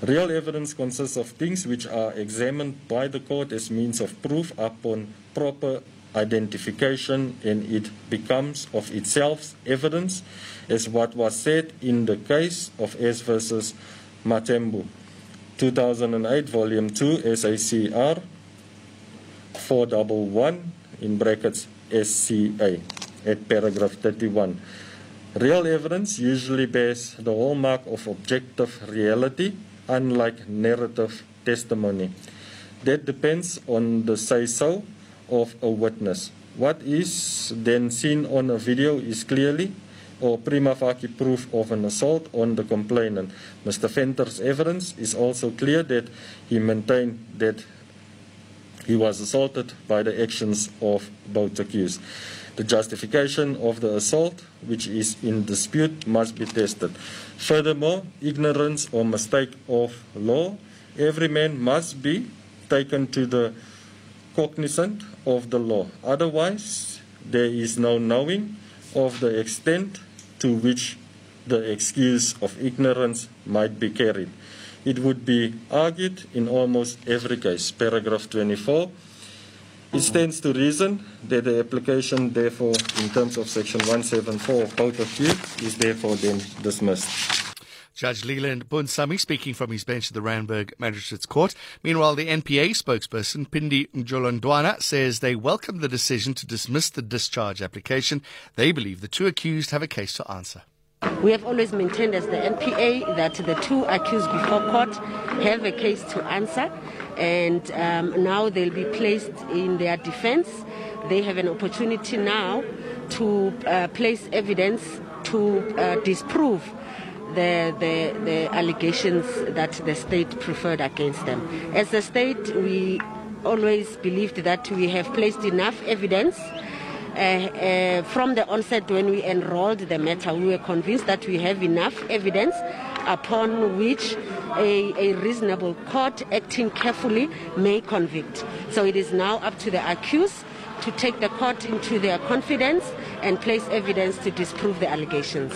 Real evidence consists of things which are examined by the court as means of proof upon proper identification and it becomes of itself evidence as what was said in the case of S versus Mthembu. 2008 volume 2 SACR 411 in brackets SCA at paragraph 31 real evidence usually bears the hallmark of objective reality unlike narrative testimony. That depends on the say so of a witness. What is then seen on a video is clearly or prima facie proof of an assault on the complainant. Mr. Venter's evidence is also clear that he maintained that he was assaulted by the actions of both accused. The justification of the assault, which is in dispute, must be tested. Furthermore, ignorance or mistake of law, every man must be taken to the cognizant of the law. Otherwise, there is no knowing of the extent to which the excuse of ignorance might be carried. It would be argued in almost every case. Paragraph 24 it stands to reason that the application, therefore, in terms of Section 174 of both of you, is therefore then dismissed. Judge Leland Bunsami speaking from his bench at the Randburg Magistrates Court. Meanwhile, the NPA spokesperson, Phindi Mjonondwane, says they welcome the decision to dismiss the discharge application. They believe the two accused have a case to answer. We have always maintained as the NPA that the two accused before court have a case to answer and um, now they'll be placed in their defense. They have an opportunity now to uh, place evidence to uh, disprove the, the, the allegations that the state preferred against them. As a state, we always believed that we have placed enough evidence. Uh, uh, from the onset, when we enrolled the matter, we were convinced that we have enough evidence upon which a, a reasonable court acting carefully may convict. So it is now up to the accused to take the court into their confidence and place evidence to disprove the allegations.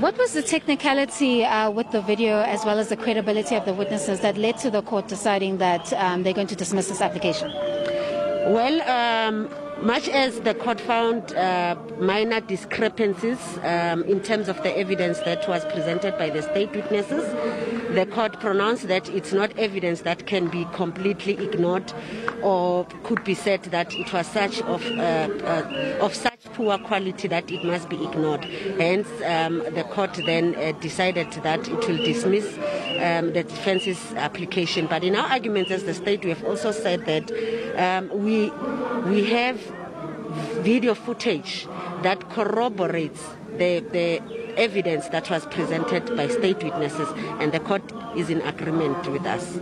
What was the technicality uh, with the video as well as the credibility of the witnesses that led to the court deciding that um, they're going to dismiss this application? Well, um, much as the court found uh, minor discrepancies um, in terms of the evidence that was presented by the state witnesses, the court pronounced that it's not evidence that can be completely ignored or could be said that it was such of, uh, uh, of such poor quality that it must be ignored. Hence, um, the court then uh, decided that it will dismiss um, the defense's application. But in our arguments as the state, we have also said that um, we we have video footage that corroborates the, the evidence that was presented by state witnesses, and the court is in agreement with us.